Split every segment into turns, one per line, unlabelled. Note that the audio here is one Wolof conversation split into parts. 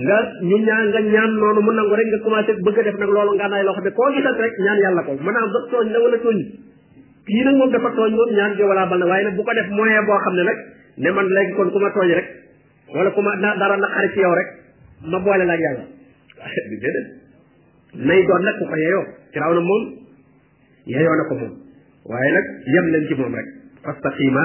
nga ñu ñaan nga ñaan noonu mu nangu rek nga commencé bëgg a def nag loolu nga naay loo xam ne koo gisal rek ñaan yàlla ko mën naa ba tooñ la wala tooñ kii nag moom dafa tooñ moom ñaan gi wala bal na waaye nag bu ko def moyen boo xam ne nag ne man léegi kon ku ma tooñ rek wala ku ma dara naqari ci yow rek ma boole la ak yàlla di déedéet nay doon nag ku ko yeyoo firaaw na moom yeyoo na ko moom waaye nag yem leen ci moom rek fastaqima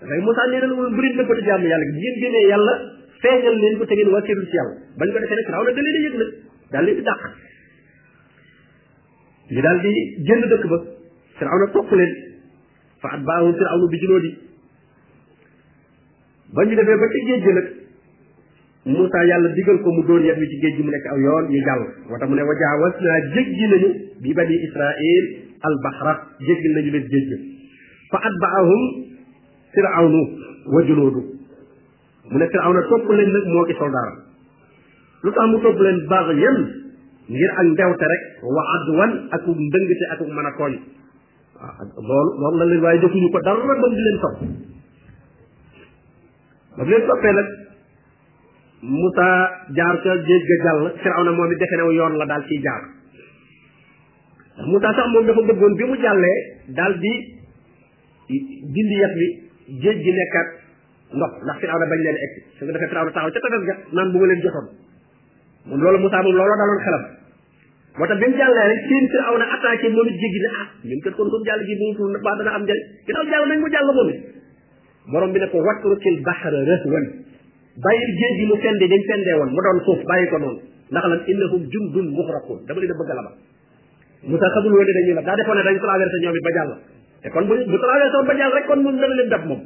dafay Moussa nee na loolu bu nit nëbbatu jaamu yàlla gi ngeen génnee yàlla feeñal leen ko te ngeen wàkkeeru ci yàlla bañ ko defee nag raw na da leen a yëg nag daal leen di dàq ñu daal di génn dëkk ba Firawna topp leen fa at baahum Firawna bi junóo di ba ñu demee ba ca géej gi nag Moussa yàlla digal ko mu dóor yet wi ci géej gi mu nekk aw yoon ñu jàll moo tax mu ne wa jaawas naa jéggi nañu bi bani israil al bahra jéggi nañu leen géej gi fa atbaahum firawnu wa junoodu mu ne firawna topp leen nag moo ki soldaaram lu tax mu topp leen baax yem ngir ak ndewte rek wa adwan ak ndëngte ak mën a tooñ waaw loolu loolu la leen waaye defuñu ko dara ba di leen topp ba mu leen toppee nag Moussa jaar ca géej ga jàll Firawna moom it defe ne yoon la daal ciy jaar ndax Moussa sax moom dafa bëggoon bi mu jàllee daal di dindi yet bi géej gi nekkaat ndox ndax Firawna bañ leen egg su nga defee Firawna taxaw ca tefes ga naan bu ma leen jotoon moom loolu Moussa moom looloo daloon xelam moo tax bi mu jàllee rek seen Firawna attaqué moom it jéggi ne ah ñun kat kon suñu jàll gi bu mu baax dana am njëriñ ginnaaw jàll nañ mu jàll moom it borom bi ne ko watrukil baxara rahwan bàyyil géej gi mu fende dañ fendee woon mu doon suuf bàyyi ko noonu ndax lan innahum jundun muxraqun dama leen a bëgg a labal Moussa xamul woon ne dañuy lab daa defoon ne dañ traversé ñoom it ba jàll te kon bu bu traversé woon ba jàll rek kon moom dana leen dab moom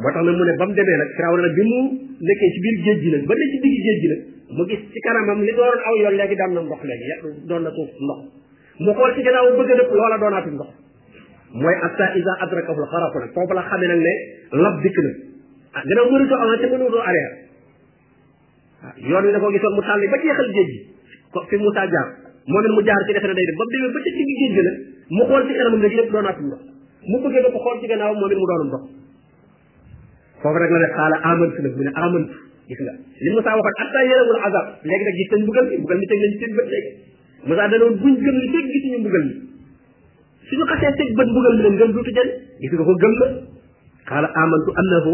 moo tax nag mu ne ba mu demee nag firaaw na nag bi mu nekkee ci biir géej gi nag ba ne ci digg géej gi nag mu gis ci kanamam li doon aw yoon léegi daan na ndox léegi doon na suuf ndox mu xool ci gannaaw bëgg a dëpp loola doonaatu ndox mooy hatta iza adrakahu al-gharaq nag foofu la xamee nag ne lab dikk na ah gannaaw mënutoo avancé mënutoo arrière ah yoon wi da koo gisoon mu tàlli ba jeexal géej gi ko fi Moussa jaar moo ne mu jaar ci defe na day dem ba mu demee ba ca digg géej gi nag mu xool ci kanamam léegi lépp doonaat ndox mu bëggee ba ko xool ci gannaaw moom it mu doon ndox foofu rek la ne xaala amantu nag mu ne amantu gis nga li Moussa waxoon hatta yarawul azab léegi nag gis nañ mbugal mi mbugal mi teg nañ seen bët léegi Moussa danoon buñ gëm li teg gisuñu mbugal mi suñu xasee teg bët mbugal mi nag ngëm duutu jëriñ gis nga ko gëm la qaala amantu annahu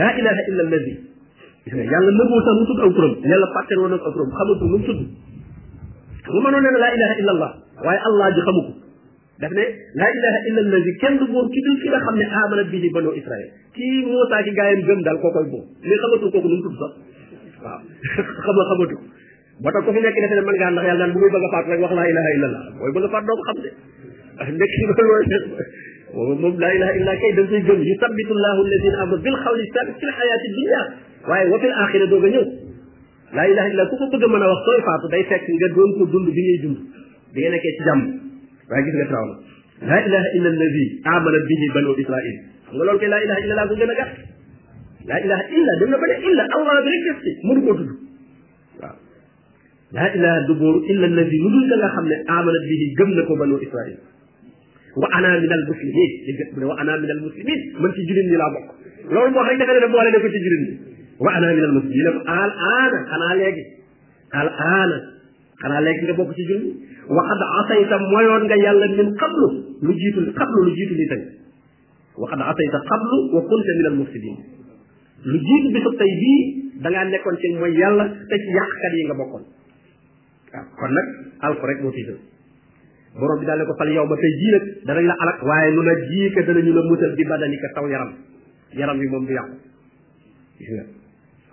la ilaha illa alladi gis nga yàlla nëbbu sax mu tudd aw turam yàlla fàttel woon ak aw turam xamatu nu mu tudd mu mënoon ne la ilaha illa allah waaye allah ji xamu ko daf ne la ilaha illa alladi kenn du buur ki dul ki nga xam ne amana bihi banu israil kii Moussa ci gaayam gëm daal koo koy buur mais xamatu kooku nu mu tudd sax waaw xama xamatu moo tax ku fi nekk defe ne mën ngaa ndax yàlla naan bu muy bëgg a faatu rek wax laa ilaha illa allah mooy bëgg a faatu doo ko xam de ah nekk ci loolu mooy def moom moom laa ilaha illa kay da nga koy gëm yusabbitu llahu alladina amanu bil xawli sabit fi lxayaati dunia waaye wa fil axira doog a ñëw laa ilaha illa ku ko bëgg a mën a wax sooy faatu day fekk nga doon ko dund bi ngay dund bi nga nekkee ci jàmm waaye gis nga taw na laa ilaha illa alladi amana bihi banu israil xam nga loolu kay laa ilaha illa laa ko gën a gàtt laa ilaha illa dem na ba ne illa allah bi rek def ci mënu koo tudd waaw laa ilaha du buur illa alladi lu dul ka nga xam ne amana bihi gëm na ko banu israil wa ana min al muslimin dégg mu ne wa ana min al muslimin man ci julin ñi laa bokk loolu moo xëy defe ne boole ne ko ci julin ñi wa ana min al muslimin ko al ana xanaa léegi al ana xanaa léegi nga bokk ci julin ñi wa qad asayta moyoon nga yàlla min qablu lu jiitu qablu lu jiitu li tey wa qad asayta qablu wa kunta min al mufsidin lu jiitu bisub tey bii da ngaa nekkoon ci mooy yàlla te ci yàqkat yi nga bokkoon waaw kon nag alko rek moo tiital borom bi daal ne ko fal yow ma tey jii nag danañ la alak waaye lu la jiika danañu la musal bi badanika taw yaram yaram wi moom du yàqu gis nga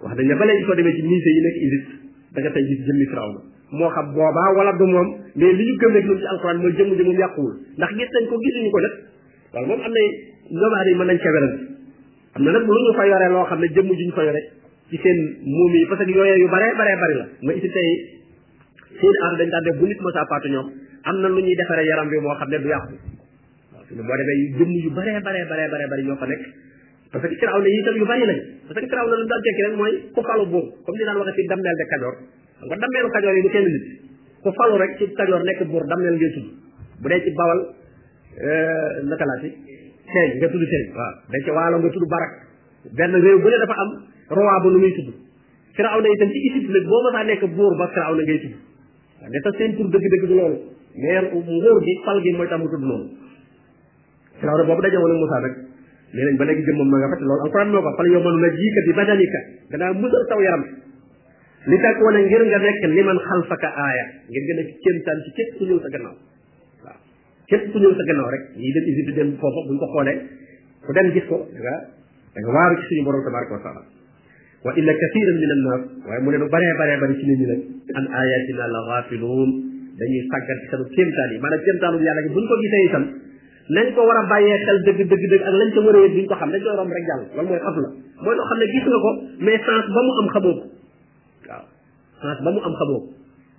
wax dañ ne ba léegi soo demee ci musée yi nekk Égypte da nga tey gis jëmmi Firawna moo xam boobaa wala du moom mais li ñu gëm rek ñun ci alxuraan mooy jëmm ji moom yàquwul ndax gis nañ ko gisuñu ko nag loolu moom am na ñoomaane yi mën nañ ca werante am na nag lu ñu fa yore loo xam ne jëmm ju ñu fa yore ci seen moom yi parce que yooyee yu bare bare bari la ma itam tey seen aar dañ daan def bu nit ma saa faatu ñoom am na lu ñuy defaree yaram bi moo xam ne du yàqu waaw fi ne boo demee yu jëmm yu bare bare bare bare bari ñoo fa nekk parce que firaw na yi itam yu bari lañ parce que firaw na lu daan tekki rek mooy ku falu buur comme ni daan waxee ci dammeel de kajoor xam nga dammeelu kajoor yi du kenn nit ku falu rek ci kajoor nekk buur dammeel ngay tudd bu dee ci bawal euh, naka laa ci teeñ nga tudd teeñ waaw dañ ca waalo nga tudd barak benn réew bu ne dafa am roi ba nu muy tudd firaw na itam ci Égypte nag boo masaa nekk buur ba firaw na ngay tudd waaw ne tax seen tur dëgg-dëgg du loolu mais nguur gi fal gi mooy tax mu tudd noonu firaw na boobu daje woon ak Moussa nag nee nañ ba léegi jëmmam ma nga fàtte loolu alquran moo ko fal yow mënu la jiika bi badanika danaa musal saw yaram li tàkk wane ngir nga nekk li man xalfaka aaya ngir nga nekk kéemtaan ci képp ku ñëw sa gannaaw képp ku ñëw sa gannaaw rek ñi dem Égypte dem foofa buñ ko xoolee ku dem gis ko da nga da nga waaru ci suñu borom tabaraka wa taala wa inna kathiran min annas waaye mu ne lu baree baree bari ci nit ñi nag an ayatina la ghafiluun dañuy sàggat ci sanu kéemtaan yi maanaam kéemtaanu yàlla gi buñ ko gisee itam nañ ko war a bàyyee xel dëgg dëgg dëgg ak lañ ca war a yëg duñ ko xam dañ koy romb rek jàll loolu mooy af la mooy loo xam ne gis nga ko mais sens ba mu am xamoo ko sens ba mu am xamoo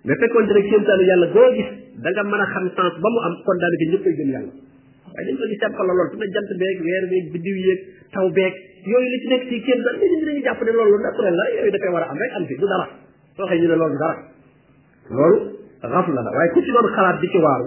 mais fekkoon dina kéemtaanu yàlla goo gis da nga mën a xam sens ba mu am kon daanaka ñëpp koy gëm yàlla waaye dañ ko gis seen xol la lool su ne jant beeg weer beeg biddiw yeeg taw beeg yooyu li ci nekk ci kéem sax nit ñi dañuy jàpp ne loolu naturel la yooyu da koy war a am rek am fi du dara soo xëy ñu ne loolu dara loolu raf la la waaye ku ci doon xalaat di ci waaru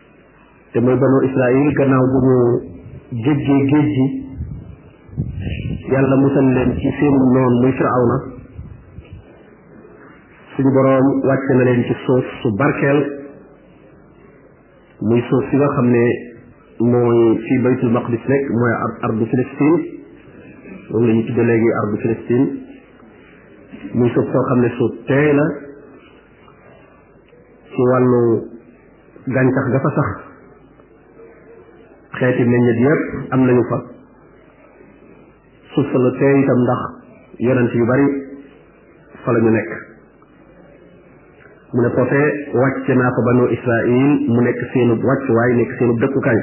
te mooy banu Israil gannaaw bu ñu jéggee géej gi yàlla musal leen ci seen noon muy firawna suñu boroom wàcc na leen ci suuf su barkeel muy suuf si nga xam ne mooy fi baytul maqdis nekk mooy ardu Filistin moom la ñu tudde léegi ardu Filistin muy suuf soo xam ne suuf teey la ci wàllu gàncax ga fa sax xeeti meññet yépp am nañu fa suuf sa la teey itam ndax yonent yu bari fa la ñu nekk mu ne foofee wàcce naa fa banu israil mu nekk seenu wàccuwaay nekk seenu dëkkukaay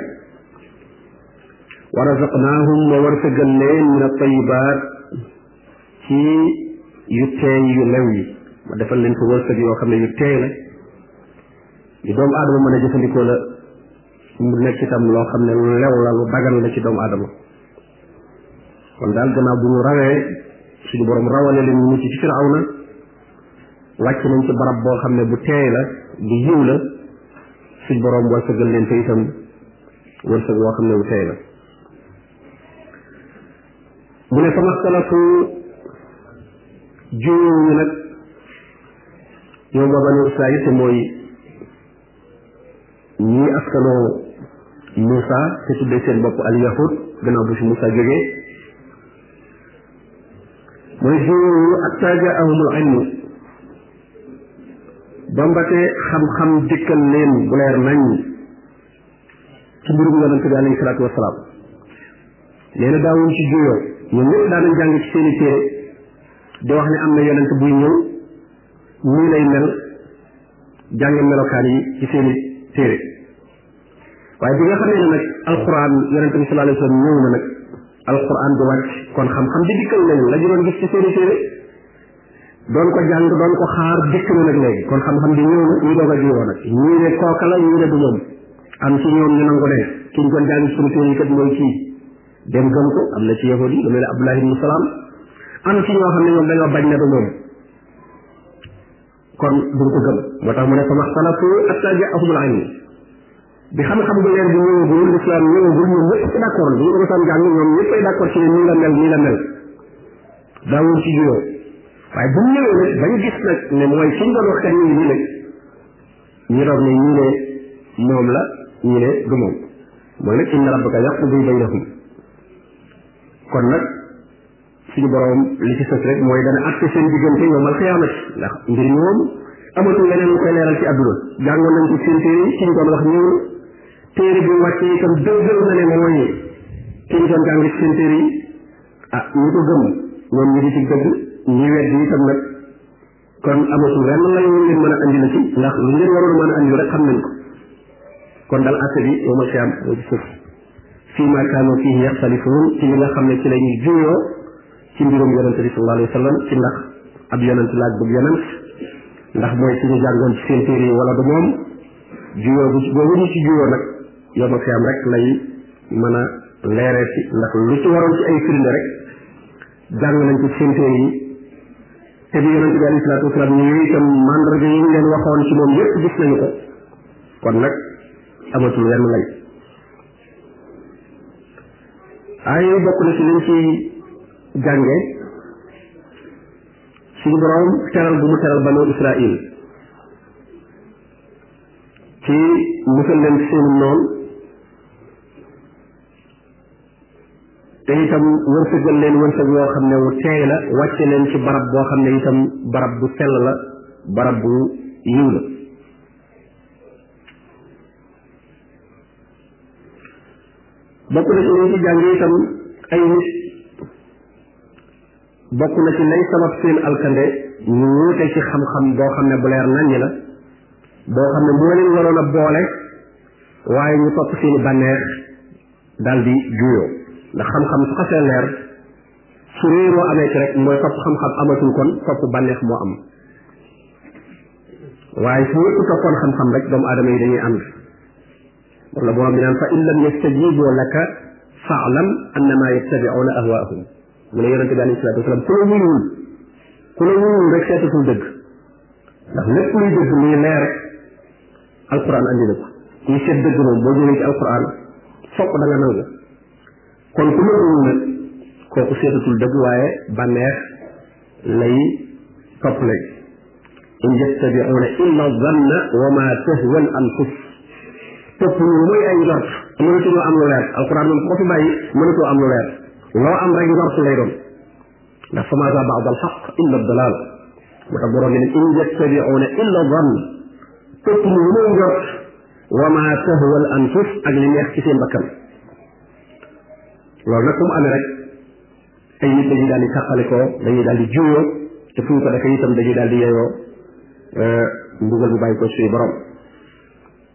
wa razaqnaahum ma war fëggal leen min at-tayyibaat ci yu teey yu lew yi ma defal leen fa wërsëg yoo xam ne yu teey la li doomu aadama mën a jëfandikoo la mu nekk itam loo xam ne lu lew la lu dagan la ci doomu aadama kon daal gannaaw bu ñu rawee suñu borom rawale leen ñu mucc ci firawna wàcc nañ ci barab boo xam ne bu teey la bu yiw la suñu borom wërsëgal leen fa itam wërsëg woo xam ne bu teey la mu ne fa masalatu jiwoo ñu nag ñoom waa banu Israayil te mooy ñii askanoo Moussa te tuddee seen bopp al yahud gannaaw bu fi Moussa jógee mooy jiwoo ñu atta jaahumul ilmu ba mbate xam-xam dikkal leen bu leer nañ ci mbirum yonent bi alayhi salaatu wasalaam nee na daawuñ ci juyoo ñoom ñëpp daanañ jàng ci seeni téere di wax ne am na yonent buy ñëw nii lay mel jàng melokaan yi ci seeni téere waaye bi nga xamee ne nag alquran yonent bi sallallahu alayhi wasallam ñëw na nag alquran di wàcc kon xam-xam di dikkal nañu la ñu doon gis ci seeni téere doon ko jàng doon ko xaar dikk na nag léegi kon xam-xam bi ñëw na ñu doog a jiwoo nag ñii ne kooka la ñii ne du moom am ci ñoom ñu nangu ne ki ñu doon jàng suñu téere yi kat mooy kii dem gëm ko am na ci yahud yi lu mel ne Abdullah ibn Salaam am ci ñoo xam ne ñoom dañoo bañ ne du moom kon duñ ko gëm moo tax mu ne fa maxtalafu hatta jaahumul ilm bi xam-xam bu leer bi ñëwagul l'islam ñëwagul ñoom ñëpp ci d'accord bi ñu ko mosaan jàng ñoom ñëpp ay d'accord ci ne nii la mel nii la mel daawul ci juyoo waaye bu ñëwee nag bañ gis nag ne mooy suñ doon wax ñu ngi nii nag ñu doog ne ñu ne moom la ñu ne du moom mooy nag inna rabbaka yaqdi baynahum kon nag suñu borom li ci sës rek mooy dana àtte seen diggante yowmal xiyaamati ndax mbir mi moom amatul leneen lu koy leeral ci àdduna jàngoon nañ ko seen téere yi ci ñu doon wax ñëw téere bi wàcce itam dëggal na ne mooy ki ñu doon jàng ci seen téere yi ah ñu ko gëm ñoom ñu ngi ci dëgg ñi weddi itam nag kon amatul wenn lay wu ngeen mën a andi la ci ndax lu ngeen waroon mën a andi rek xam nañ ko kon dal atte bi yow ma xiyaam moo ci suuf fii ma kaanu fii yaxtalifuun ci li nga xam ne ci la ñuy juyoo ci mbirum yonente bi sallallahu alayhi wa sallam ci ndax ab yonent laaj bu yonent ndax mooy ci ñu jàngoon ci seen téere yi wala du moom juyoo bu boobu ñu ci juyoo nag yow ma xiyaam rek lay mën a leeree ci ndax lu ci waroon ci ay firnde rek jàng nañ ko seen téere yi te bi yonente bi alayhi salaatu wasalaam ñëwee itam mandarga yi ñu leen waxoon ci moom yépp gis nañu ko kon nag amatul wenn lay ay bokk na ci liñ ci jànge suñu borom teral bu mu teral banu Israil ci musal leen seen noonu te itam wërsëgal leen wërsëg woo xam ne wu teey la wàcce leen ci barab boo xam ne itam barab bu sell la barab bu yiw la bokk na ci liñ ci jàng itam ay nit bokk na ci lay sabab seen alkande ñu wuute ci xam-xam boo xam ne bu leer naññ la boo xam ne moo leen waroon a boole waaye ñu topp seeni bànneex daal di juuyoo ndax xam-xam su xasee leer su réeroo amee ci rek mooy topp xam-xam amatul kon topp bànneex moo am waaye su ñëpp toppoon xam-xam rek doomu aadama yi dañuy ànd moom la borom bi naan fa in lam yastajibu laka faalam annama yattabiuna ahwaahum mu ne yonente bi alayhi salatu wasalam ku la wuyuwul ku la wuyuwul rek seetatul dëgg ndax lépp luy dëgg luy leer alquran andi na ko kuy seet dëgg moom boo jëlee ci alquran fokk da nga nangu kon ku nanguwul nag kooku seetatul dëgg waaye bànneex lay topp lay in yattabi'una illa zanna wa ma tahwa al anfus topp ñu lu muy ay njort mënatuñoo am lu leer alquran moom ko fi bàyyi mënatoo am lu leer loo am rek njort lay doon ndax fa maada baada al xaq illa dalal moo tax borom bi ne in yattabiuuna illa zann topp ñu lu may njort wa ma tahwa al anfus ak li neex ci seen bakkan loolu nag fu mu amee rek ay nit dañuy daal di sàqale ko dañuy daal di juyoo te fu ñu ko defee itam dañuy daal di yeyoo mbugal bu bàyyi ko suñu borom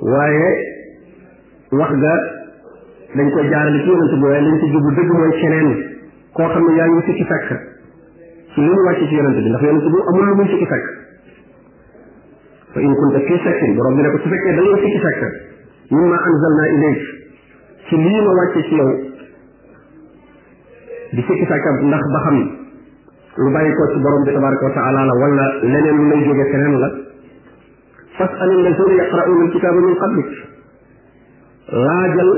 waaye wax ga dañ koy jaarale ci yonent bi waaye lañ ci jublu dëgg mooy keneen koo xam ne yaa ngi sikki sàkk ci li ñu wàcc ci yonent bi ndax yonent bi amul lu muy sikki sàkk fa in kunta fii sakkin borom bi ne ko su fekkee da nga sikki sàkk mimma anzalna ilayk ci lii ma wàcce ci yow di sikki sàkk ndax ba xam lu bàyyi ko ci borom bi tabaraka wa taala la wala leneen lu lay jóge feneen la fasal allazina yaqra'una alkitaba min qablik laajal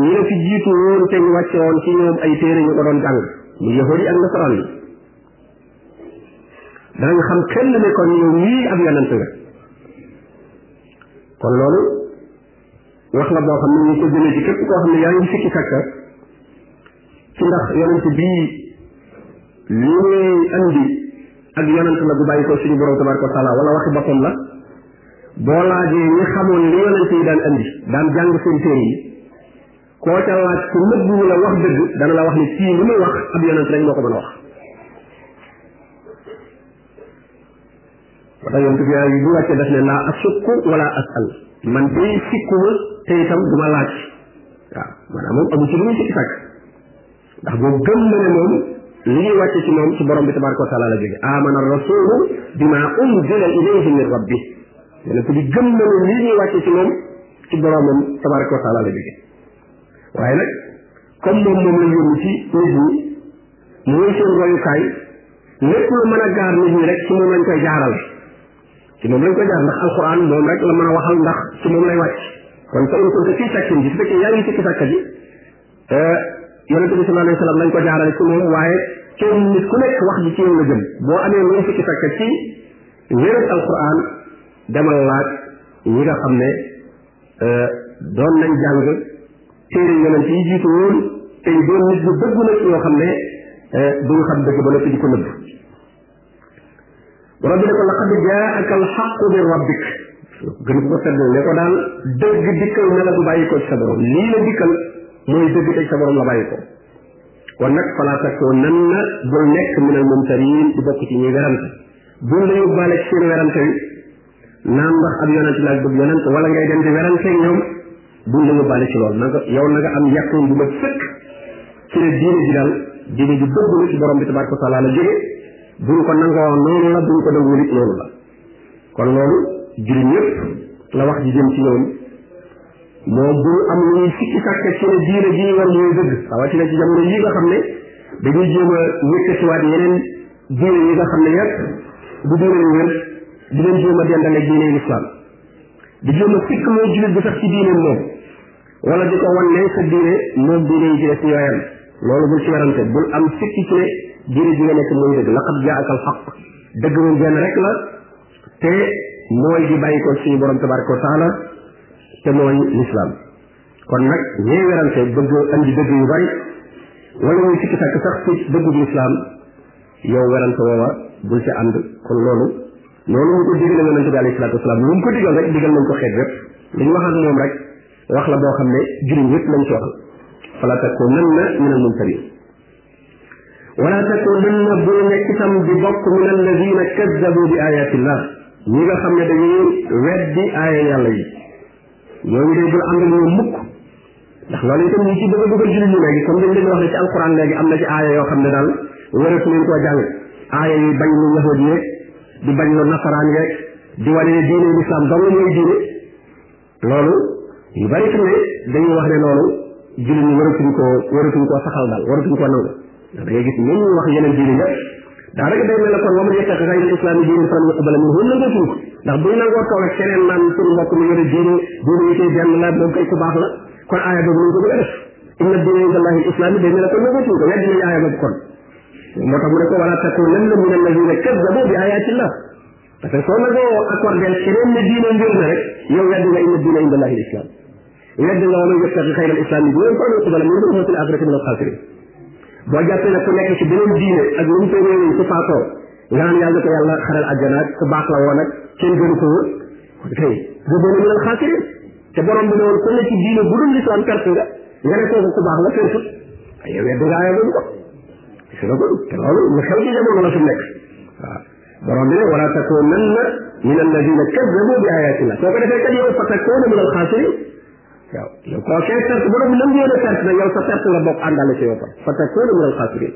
ñi la fi jiitu woon te ñu wàcce woon ci ñoom ay téere ñu ko doon jàng mu yahud yi ak nasaraan yi danañ xam kenn ne kon yow ñii ab yonent nga kon loolu wax la boo xam ne ñu ko jëlee ci képp koo xam ne yaa ngi sikki sàkka ci ndax yonent bii li muy andi ak yonent la bu bàyyi ko suñu borom tabaraka wa taala wala waxi boppam la boo laajee ñi xamoon li yonent yi daan andi daan jàng seen téere yi koo ca laaj ku nëbbu la wax dëgg dana la wax ne kii li muy wax ab yonent rek moo ko mën a wax moo tax yonent bi ay bu wàccee daf ne laa asukku wala asal man de sikkuma te itam du ma laaj waaw maanaam moom amu ci lu muy sikki sàkk ndax boobu gëm na ne moom li ñuy wàcce ci moom ci borom bi tabaraka wa taala la jóge amana rasulu bima unzila ilayhi min rabbi yonent bi gëm na ne li ñuy wàcce ci moom ci boromam tabaraka wa taala la jóge waaye nag comme moom moom la yónni ci nit ñi mooy seen royukaay lépp lu mën a gaar nit ñi rek ci moom lañ koy jaaral ci moom lañ koy jaar ndax alquran moom rek la mën a waxal ndax ci moom lay wàcc kon fa in kunta fii shakkin ji su fekkee yaa ngi sikki sàkka ji eh, yonente bi sallallahu alayhi wa sallam lañ ko jaarale ci moom waaye kenn nit ku nekk wax ji ci yow la jëm boo amee loo sikki sàkka ci wéral alquran demal laaj ñi nga xam ne euh, doon nañ jàng téere yonent yi jiitu woon te doon nit ñu dëggu nag ñoo xam ne euh, duñu xam dëgg ba noppi di ko nëbb borom bi ne ko laqad jaaka al xaqu min rabbik gën ko sedd ne ko daal dëgg dikkal na la bu bàyyi ko ci sa borom lii la dikkal mooy dëgg te ci sa borom la bàyyi ko kon nag falaa takkoo nan na bul nekk minal mumtariin di bokk ci ñuy werante bul la yóbbaale ci seen werante wi naan ndax ab yonent laaj bëgg yonent wala ngay dem di werante ñoom buñ la yóbbaale ci loolu na nga yow na nga am yàqoon bu ma sëkk ci ne diine ji daal diine ji dëgg la ci borom bi tabaraka taala la jóge buñ ko nangoo noonu la buñ ko dëggul it noonu la kon loolu jullit ñëpp la wax ji jëm ci ñoom moom bu am lu ñuy sikki sàkk ci ne diine ji ñu war mooy dëgg rawatina ci jamono yi nga xam ne dañuy jéem a yëkkatiwaat yeneen diine yi nga xam ne yëpp bu diine yu wér di leen jéem a dendale diine yi lislaam di jéem a sikk loo jullit bi sax ci diine moom wala di ko wan ne sa diine moom diine yi ci des ñooyam loolu bul ci werante bul am sikki ci ne diine ji nga nekk mooy dëgg laqad jaaka al xaq dëgg moom benn rek la te mooy di bàyyi ko suñu borom tabaraka wa taala te mooy lislaam kon nag ñee werante bëgg andi dëgg yu bari wala ñuy sikki sàkk sax ci dëggu lislaam yow werante woowa bul ci ànd kon loolu loolu mu ko digal yonente bi alayhi salaatu wasalaam lu mu ko digal rek digal nañ ko xeet yépp li ñu wax ak moom rek wax la boo xam ne juriñ yépp lañ ci waxal fala takunanna min al mumtarin wala takunanna bu nekk itam di bokk min alladina kazzabu bi ayatillah ñi nga xam ne dañuy weddi aaya yàlla yi ñooñu day bul ànd ak ñoom mukk ndax loolu itam ñu ci bëgg a dugal jullit ñi léegi comme dañ leen wax ne ci alquran léegi am na ci aaya yoo xam ne daal waratu leen koo jàng aaya yi bañ lu yahud yeeg di bañ lu nasaraan yeeg di wane ne diine lislaam dong mooy diine loolu yu bari fi ne dañuy wax ne loolu jullit ñi waratuñ koo waratuñ koo saxal daal waratuñ koo nangu da ngay gis ñun ñu wax yeneen diine yëpp daanaka day mel ne kon wa man yattaqi ghayra al-islaami diinan falan yuqbala minhu loolu nangoo tuut ndax buy nangoo toog ak keneen naan suñu mbokk mi yore diine diine yi tey benn la moom kay ku baax la kon aaya boobu ñu ko bëgg a def inna diina inda allahi al-islaami day mel ne kon nangoo tuut ko weddi nañ aaya boobu kon moo tax mu ne ko wala takunanna min alladina kazzabu bi ayati llah parce que soo nangoo accordé keneen ne diine ngir na rek yow weddi nga inna diina inda allahi al-islaam yedd nga waman yabtaqi xayra al islam yi dinañ ko amee kubala min dul fil axirati min al xaasirin boo jàppee nag ku nekk ci beneen diine ak lu mu ko réewee su faatoo nga naan yàlla ko yàlla xaral àjjana ak ku baax la woon ak kenn gënu ko woon kay nga doon min al xaasirin te borom bi ne woon ku ne ci diine bu dul lislaam perte nga nga ne kooku ku baax la perte ay yow yedd nga aaya boobu ko gis nga ko te loolu lu xew ci jamono la su nekk waaw borom bi ne wala takunanna min alladina kazzabu bi ayatina soo ko defee kat yow fa takuna min alxaasirin yow yow koo kee perte borom bi nam yéene perte nag yow sa perte nga bokk àndale ci yow tam fa takuna min alxaasirin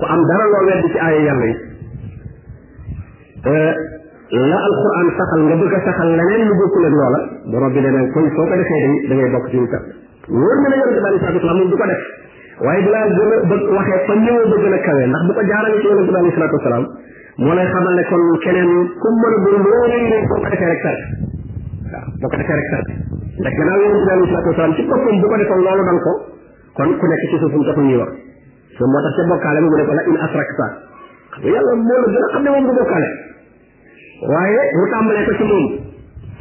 ku am dara loo weddi ci aaya yàlla yi la alquran saxal nga bëgg a saxal leneen lu bokkul ak loola borom bi ne nag koy soo ko defee day da ngay bokk ci ñu perte wóor na la yonente bi alei salatu wasalaam moom du ko def waaye dinaa gën a bëgg waxee fa ñëw ba gën a kawe ndax bu ko jaarale ci yonente bi alei salatu wasalaam moo lay xamal ne kon keneen ku mën a doon loo rëy rëy boo ko defee rek sar waaw boo ko defee rek sar ndax gannaaw yonente bi alei salatu wasalaam ci boppam bu ko defoon loolu dal ko kon ku nekk ci suufum taxul ñuy wax so moo tax ca bokkaale mu ne ko la in asrakta xam nga yàlla moo la gën a xam ne moom du bokkaale waaye mu tàmbalee ko ci moom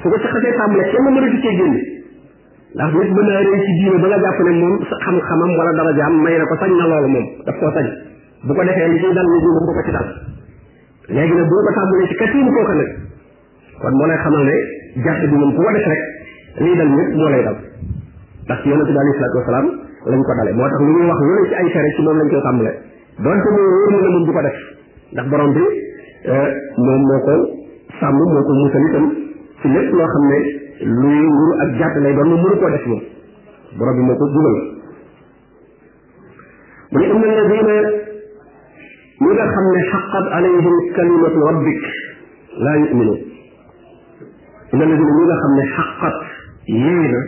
su ko ci xasee tàmbalee kenn mënatu cee génn ndax nit mën naa rëy ci diine ba nga jàpp ne moom sa xam-xamam wala darajaam may na ko sañ na loolu moom daf koo sañ bu ko defee li ciy dal nit ñi moom du ko ci dal léegi nag bu ko tàmbalee ci katiim kooka nag kon moo lay xamal ne jàpp bi moom ku ko def rek lii dal ñëpp moo lay dal ndax ci yonente bi alayhi salaatu wasalaam lañ ko dale moo tax lu ñuy wax lu ne ci ay fere ci moom lañ koy tàmbalee donte moom wóor na ne moom du ko def ndax borom bi euh, moom moo ko sàmm moo ko musal itam ci lépp loo xam ne luy wuru ak jàpp lay doon moom mënu koo def moom borom bi moo ko dugal mu ne am na alladina ñi nga xam ne xaqat alayhim kalimatu rabbik laa yuminuun am na alladina ñi nga xam ne xaqat yéena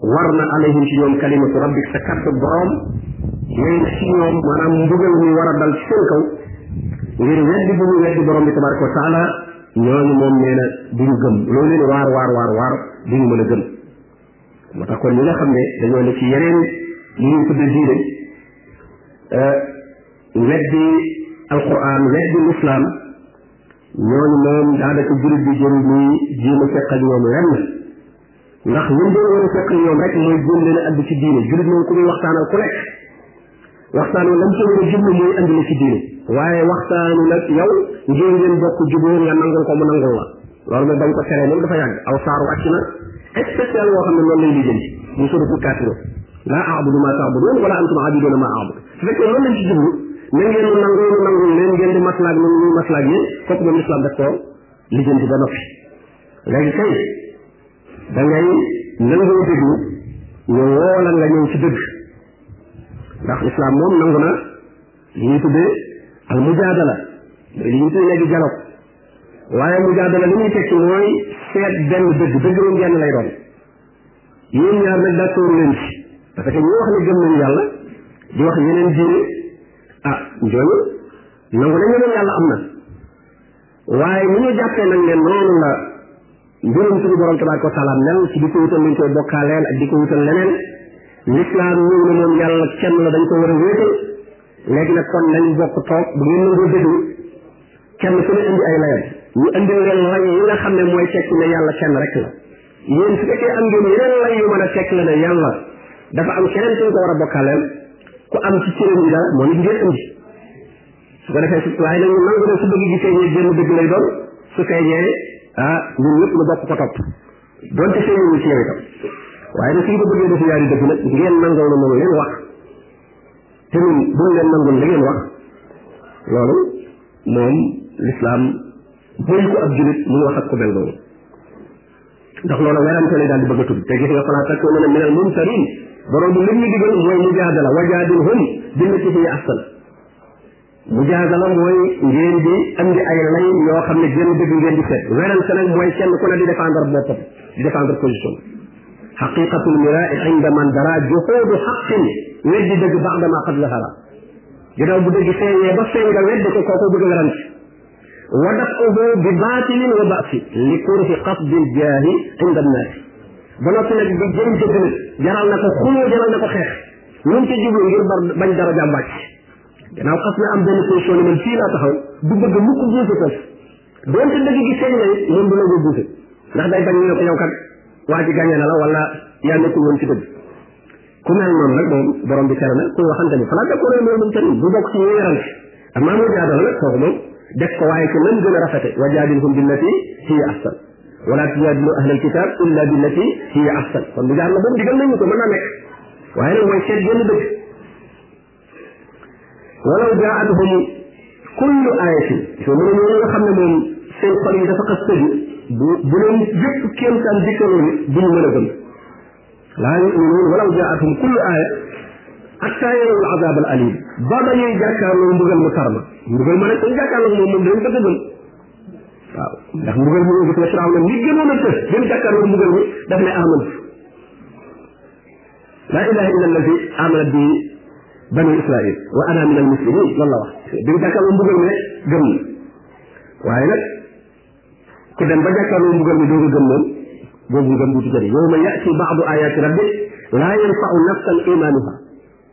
war na alayhim ci ñoom kalimatu rabbik sa kàddu boroom ñooy na ci ñoom maanaam mbugal mi war a dal ci seen kaw ngir weddi bu ñu weddi borom bi tabaraka wa taala ñooñu moom nee na duñu gëm loolu leen waar waar waar waar duñu mën a gëm moo tax kon ñi nga xam ne dañoo ne ci yeneen li ñu tudde diine euh, weddi alquran weddi lislaam ñooñu moom daanaka jullit bi jëru ñuy jéem a seq ak ñoom lenn ndax ñun doon war a fekk ñoom rek mooy jéem leen a addu ci diine julit moom ku muy waxtaanal ku nekk waxtaan wi lam ci war a jublu mooy andi la ci diine waaye waxtaanu nag yow ngeen ngeen bokk juboo nga nangul ko mu nangul la loolu moom bañ ko teree moom dafa yàgg aw saar wàcc na spécial woo xam ne loolu lay lijjanti ñu sori pour kàttiro laa aabudu maa taabudoon wala antum aabidoona maa aabudu su fekkee loolu lañ ci jublu na ngeen nu nangul nu nangul leen ngeen di maslaag nu nu maslaag yéen kooku moom islam daf ko lijjanti ba noppi léegi kay da ngay nangoo déglu ñu woo la nga ñëw ci dëgg ndax islam moom nangu na li ñuy tuddee al mujaadala mooy li ñuy tuddee léegi dialogue waaye mujaadala li muy tekki mooy seet benn dëgg dëgg moom genn lay doon yéen ñaar nag d'accord leen ci parce que ñi wax ne gëm nañu yàlla di wax yeneen diine ah njooñu nangu na ñeneen yàlla am na waaye ni ñu jàppee nag ne noonu la mbirum suñu borom tabaraka wa taala mel ci di ko wutal luñ koy bokkaaleel ak di ko wutal leneen lislaam ñëw na moom yàlla kenn la dañ ko war a wéetal léegi nag kon nañ bokk toog bu ngeen nangoo déglu kenn ku ne indi ay layam ñu indi leen lay yi nga xam ne mooy tekki ne yàlla kenn rek la yéen su fekkee am ngeen yeneen lay yu mën a tekki la ne yàlla dafa am keneen suñ ko war a bokkaaleel ku am ci cëram yi dara moom it ngeen indi su ko defee su waaye nag ñu nangu ne su dëgg gi feeñee génn dëgg lay doon su feeñee ah ñun ñëpp lu bokk ko topp donte feeñewul ci yow itam waaye nag suñ ko bëggee def ñaari dëgg nag ngeen nangoo na moom leen wax te ñun buñ leen nangul li ngeen wax loolu moom lislaam bëri ko ab julit mu wax ak ku mel noonu ndax loolu werante lay daal di bëgg a tudd te gis nga falaa takuunanna minal mumtariin borom bi lim ñu digal mooy mujaadala wajaadilhum billati hiya ahsan mujaadala mooy ngeen di andi ay lay yoo xam ne génn dëgg ngeen di seet werante nag mooy kenn ku ne di défendre boppam di défendre position xaqiqatul miraai inda man dara juxuudu xaqin weddi dëgg baxda ma qad zahara ginnaaw bu dëgg feeñee ba feeñ nga weddi ko kooku bëgg werante wa dafuhu bi baatilin wa baasi li kurhi qasdil jaahi inda annaasi ba noppi nag di jëm dëgg nag jaral na ko xuloo jaral na ko xeex lu mu ci jublu ngir bar bañ dara jàmm wàcc gannaaw xas na am benn position ne man fii laa taxaw du bëgg mukk buuse foofu doonte dëgg gi feeñ na it moom du la ko buuse ndax day bañ ñu ne ko yow kat waa ji gàññe na la wala yaa nekkul woon ci dëgg ku mel noonu nag moom borom bi tere na kuy waxante ni falaa d'accord loolu moom tamit bu bokk ci ñuy werante amaa mu jaadal nag kooku moom def ko waaye ci nan gën a rafete wa jaadilhum billati hiya ahsan wala tujaadilu ahlal kitaab illa billati hiya ahsan kon bu jaar la boobu digal nañu ko mën naa nekk waaye nag mooy seet yenn dëgg walaw jaatuhum kullu ayatin so mu ne ñooñu nga xam ne moom seen xol yi dafa xas tëju bu bu leen yëpp kéemtaan dikkaloon duñu mën a gëm laa yuminuun walaw jaatuhum kullu aaya hatta yarawul azaab al alim ba ba ñuy jàkkaarloo mbugal mu tar ma mbugal ma nag dañ jàkkaarloo moom moom dañ bëgg a gëm waaw ndax mbugal mi gis nga firaaw na li gënoon a tës gën jàkkaarloo mbugal mi daf ne aman la ilaha illa allazi amanat bi banu israil wa ana min al muslimin loolu la wax bi mu jàkkaarloo mbugal mi gëm na waaye nag ku dem ba jàkkaarloo mbugal mi doo ko gëm moom boobu ngëm du ci jëriñ yawma yati baadu ayati rabbi laa yanfau nafsan imanuha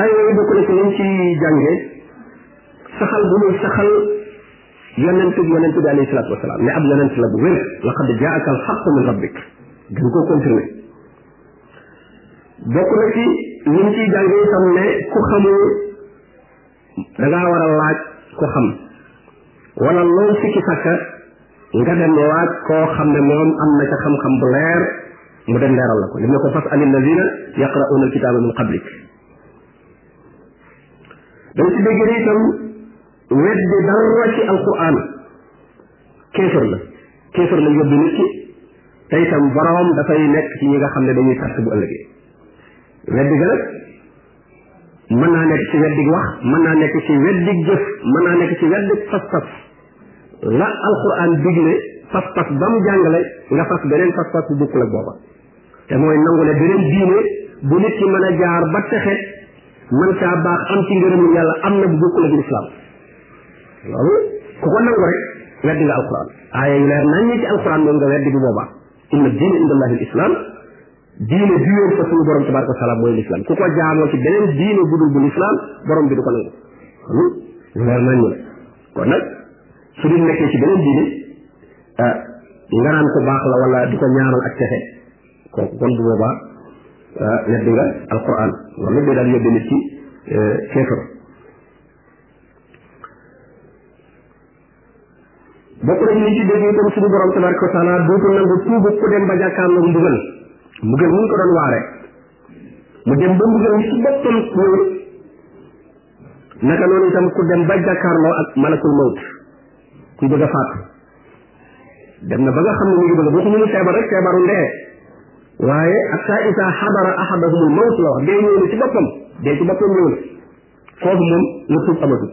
ay yooyu bokk na ci liñ ci jànge saxal bu muy saxal yonent bi yonent bi alayhi salaatu wasalaam ne ab yonent la bu wér laqad jaaka al xaq min rabbik gën koo confirmé bokk na ci liñ ciy jànge itam ne ku xamul da ngaa war a laaj ko xam wala loo sikki sàkka nga dem laaj koo xam ne moom am na ca xam-xam bu leer mu dem leeral la ko li mu ne ko fas alil lazina yaqrauna alkitaba min qablik dañ ci dégg ne itam weddi dara ci alquran kéefër la kéefër la yóbbu nit ki te itam boroom dafay nekk ci ñi nga xam ne dañuy tàtt bu ëllëgee weddi ga nag mën naa nekk ci weddig wax mën naa nekk ci weddig jëf mën naa nekk ci weddig pas-pas la alquran digle pas-pas ba mu jàngale nga fas beneen pas-pas bu bokkul ak booba te mooy nangu ne beneen diine bu nit ki mën a jaar ba texe mën saa baax am ci ngërëmu yàlla am na bu bokkul ak lislaam loolu ku ko nangu rek weddi nga alquran aaya yu leer nañ ci alquran moom nga weddi bu boobaa inna diine inda allahi al islam diine bi wér fa suñu borom tabaraka wa taala mooy lislaam ku ko jaamoo ci beneen diine bu dul bu lislaam borom bi du ko nangu hmm? leer nañ la kon nag su nit nekkee ci beneen diine ah, nga naan ko baax la wala di ko ñaanal ak texe kooku kon bu boobaa ah, weddi nga alquran loolu nag day daal yóbbe nit ci eh, kéefar bokk na ci li ci dégg itam suñu borom tabaraka wa taala duutu nangu tuubu ku dem ba jàkkaarloo mbugal mbugal mu ngi ko doon waare mu dem ba mbugal mi ci boppam ñëw naka noonu itam ku dem ba jàkkaarloo ak malakul mawt kuy bëgg a faatu dem na ba nga xam ne mu ngi bëgg boo ko mënu feebar rek feebaru ndee waaye hatta isa xadara ahadahumul mawt la wax dee ñëw na ci boppam dee ci boppam ñëw na foofu moom la tuub amatul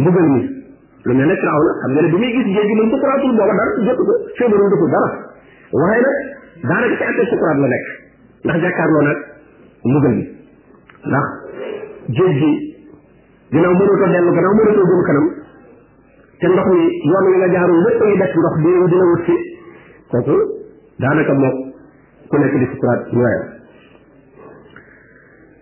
mbugal mi lu mel ne firaaw la xam nga ne bi muy gis géej gi moom sukuraatul booba dara jot ko feebarul deful dara waaye nag daanaka ci àtte sukuraat la nekk ndax jàkkaarloo nag mbugal mi ndax géej gi ginnaaw mënatoo dellu gannaaw mënatoo jëm kanam te ndox mi yoon wi nga jaarul lépp ay def ndox di dina wut si kooku daanaka moom ku nekk di sukuraat ñooyam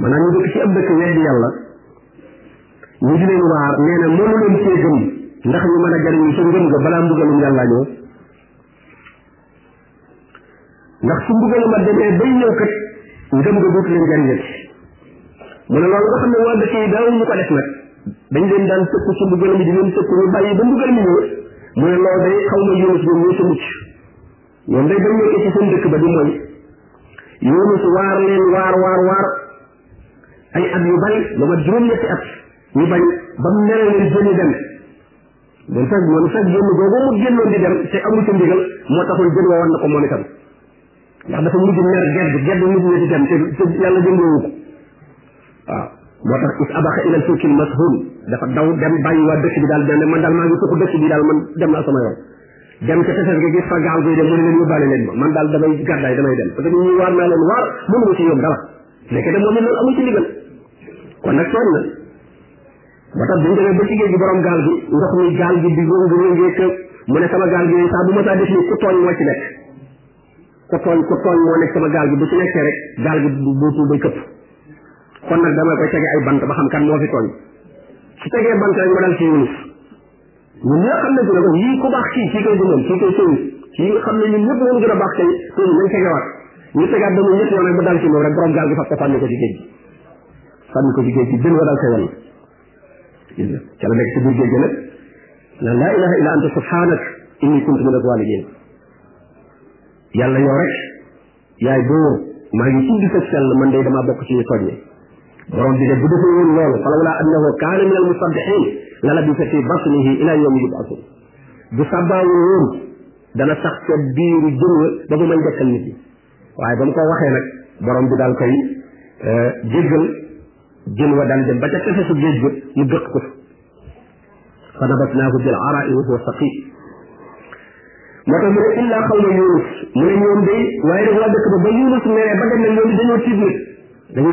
maanaam ñu dëkk ci ab dëkk weddi yàlla ñu di leen waar nee na mënu leen cee gëm ndax ñu mën a jariñu sa ngëm ga balaa mbugalum yàlla ñëw ndax su mbugalum a demee bay ñëw kat ngëm ga dootu leen jariñati mu ne loolu nga xam ne waa dëkk yi daaw ñu ko def nag dañ leen daan tëkku ci mbugal mi di leen tëkku ñu bàyyi ba mbugal mi ñëw mu ne loolu day xaw ma yunus ñoom ñoo sa mucc ñoom day bañ nekkee ci seen dëkk ba di mooy Yunus waar leen waar waar waar ay at yu bari lu mat juróom-ñetti at ñu bañ ba mu nere leen génn dem loolu sax loolu sax génn googu mu génnoon di dem te amul ca ndigal moo taxul jën woowoon na ko moom itam ndax dafa mujj mer gedd gedd nit ñi di dem te yàlla jëndoowu ko waaw moo tax is abaxa ilal fulkil mashhun dafa daw dem bàyyi waa dëkk bi daal dem ne man daal maa ngi tuxu dëkk bi daal man dem naa sama yoon dem ca tefes ga gis fa gaal guy dem mu ne leen yóbbaale leen ma man daal damay gàddaay damay dem parce que ñu waar naa leen waar mënu ma ci yóbbu dara nekk de moom it loolu amul ci ndigal kon nag toog na ba tax buñ demee ba ci géej gi borom gaal gi ndox mi gaal gi di wëngu wëngee kër mu ne sama gaal gi saa bu ma saa def ni ku tooñ moo ci nekk ko tooñ ko tooñ moo nekk sama gaal gi bu ci nekkee rek gaal gi bu buutu day këpp kon nag dama koy tege ay bant ba xam kan moo fi tooñ su tegee bant rek ma dal ci Yunus ñun ñoo xam ne ci ne ko yii ku baax kii kii koy gëmoon kii koy sëñ kii nga xam ne ñun ñëpp moom gën a baax tey sëñ nañ tegewaat ñu tegaat ba mu ñett yoon rek ba dal ci moom rek borom gaal gi fab ko sànni ko ci géej gi sànni ko ci géej gi jën wa dal sa yoon ca la nekk ci biir géej gi nag la laa ilaha illa anta subhanak inni kuntu min az-zalimin yàlla yow rek yaay boo maa ngi tudd sa sell man day damaa bokk ci ñu toj ne borom bi de bu defee woon loolu fa lawlaa annahu kaana min al musabbihin la labisa fi batnihi ila yawmi yub'athun bu sàbbaawul woon dana sax ca biiru jën wa ba mu may dekkal nit ñi waaye ba mu ko waxee nag borom bi daal koy euh, jéggal jën wa daal dem ba ca tefesu géej ga mu dëkk ko fa nabatnaahu bil araa'i wa huwa saqiim moo tax mu ne illaa xawma yunus mu ne ñoom day waaye nag waa dëkk ba ba yunus meree ba dem na ñoom dañoo tiit nag dañu